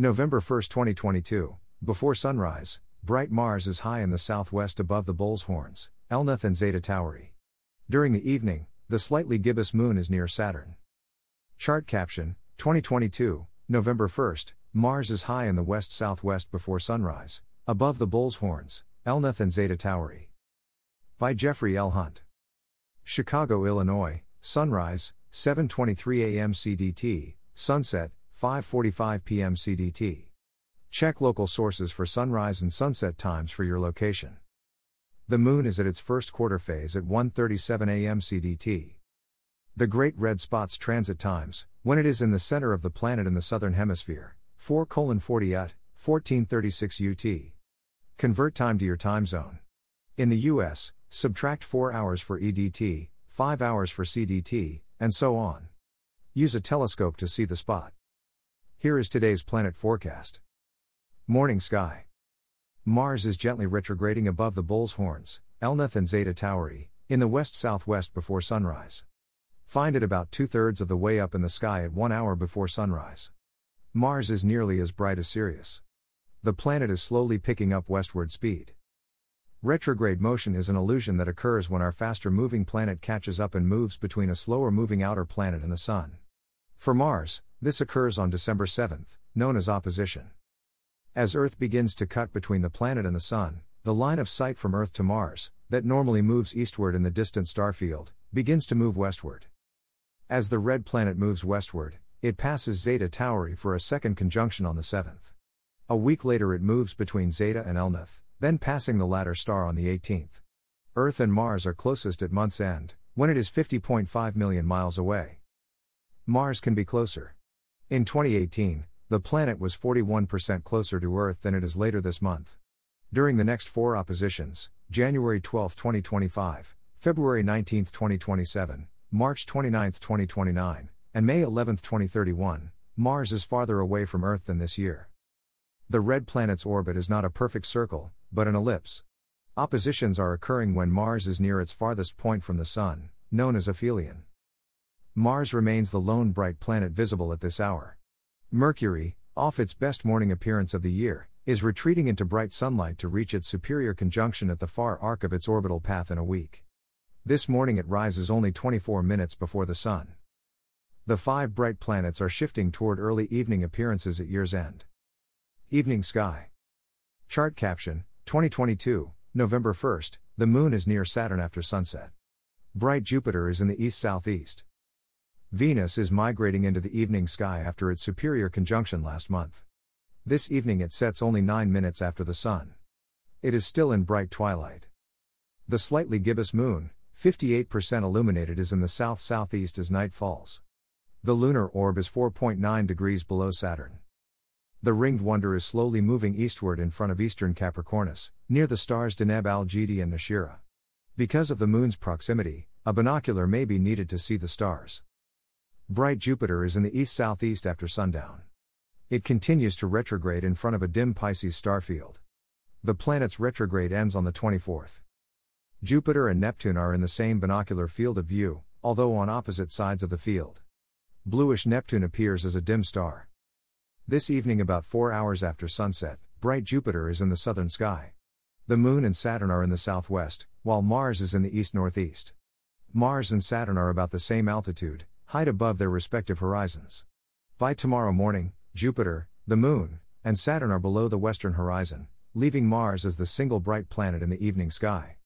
November 1, 2022. Before sunrise, bright Mars is high in the southwest above the Bull's Horns, Elnath and Zeta Tauri. During the evening, the slightly gibbous moon is near Saturn. Chart caption 2022, November 1st, Mars is high in the west southwest before sunrise, above the Bull's Horns, Elnath and Zeta Tauri. By Jeffrey L. Hunt. Chicago, Illinois, sunrise, 7:23 a.m. CDT, sunset, 5:45 p.m. CDT. Check local sources for sunrise and sunset times for your location. The moon is at its first quarter phase at 1:37 a.m. CDT. The Great Red Spot's transit times, when it is in the center of the planet in the southern hemisphere, 4 40 at 1436 UT. Convert time to your time zone. In the US, subtract 4 hours for EDT, 5 hours for CDT, and so on. Use a telescope to see the spot. Here is today's planet forecast. Morning sky. Mars is gently retrograding above the Bull's Horns, Elnath and Zeta Tauri, in the west southwest before sunrise. Find it about two thirds of the way up in the sky at one hour before sunrise. Mars is nearly as bright as Sirius. The planet is slowly picking up westward speed. Retrograde motion is an illusion that occurs when our faster moving planet catches up and moves between a slower moving outer planet and the Sun. For Mars, this occurs on December 7, known as opposition. As Earth begins to cut between the planet and the Sun, the line of sight from Earth to Mars, that normally moves eastward in the distant star field, begins to move westward. As the red planet moves westward, it passes Zeta Tauri for a second conjunction on the 7th. A week later, it moves between Zeta and Elnath, then passing the latter star on the 18th. Earth and Mars are closest at month's end, when it is 50.5 million miles away. Mars can be closer. In 2018, the planet was 41% closer to Earth than it is later this month. During the next four oppositions, January 12, 2025, February 19, 2027, March 29, 2029, and May 11, 2031, Mars is farther away from Earth than this year. The red planet's orbit is not a perfect circle, but an ellipse. Oppositions are occurring when Mars is near its farthest point from the Sun, known as aphelion. Mars remains the lone bright planet visible at this hour. Mercury, off its best morning appearance of the year, is retreating into bright sunlight to reach its superior conjunction at the far arc of its orbital path in a week. This morning it rises only 24 minutes before the Sun. The five bright planets are shifting toward early evening appearances at year's end. Evening Sky. Chart caption 2022, November 1st, the Moon is near Saturn after sunset. Bright Jupiter is in the east southeast. Venus is migrating into the evening sky after its superior conjunction last month. This evening it sets only 9 minutes after the Sun. It is still in bright twilight. The slightly gibbous moon, 58% illuminated, is in the south southeast as night falls. The lunar orb is 4.9 degrees below Saturn. The ringed wonder is slowly moving eastward in front of eastern Capricornus, near the stars Deneb Algedi and Nashira. Because of the moon's proximity, a binocular may be needed to see the stars. Bright Jupiter is in the east southeast after sundown. It continues to retrograde in front of a dim Pisces star field. The planet's retrograde ends on the 24th. Jupiter and Neptune are in the same binocular field of view, although on opposite sides of the field. Bluish Neptune appears as a dim star. This evening, about four hours after sunset, bright Jupiter is in the southern sky. The Moon and Saturn are in the southwest, while Mars is in the east northeast. Mars and Saturn are about the same altitude, height above their respective horizons. By tomorrow morning, Jupiter, the Moon, and Saturn are below the western horizon, leaving Mars as the single bright planet in the evening sky.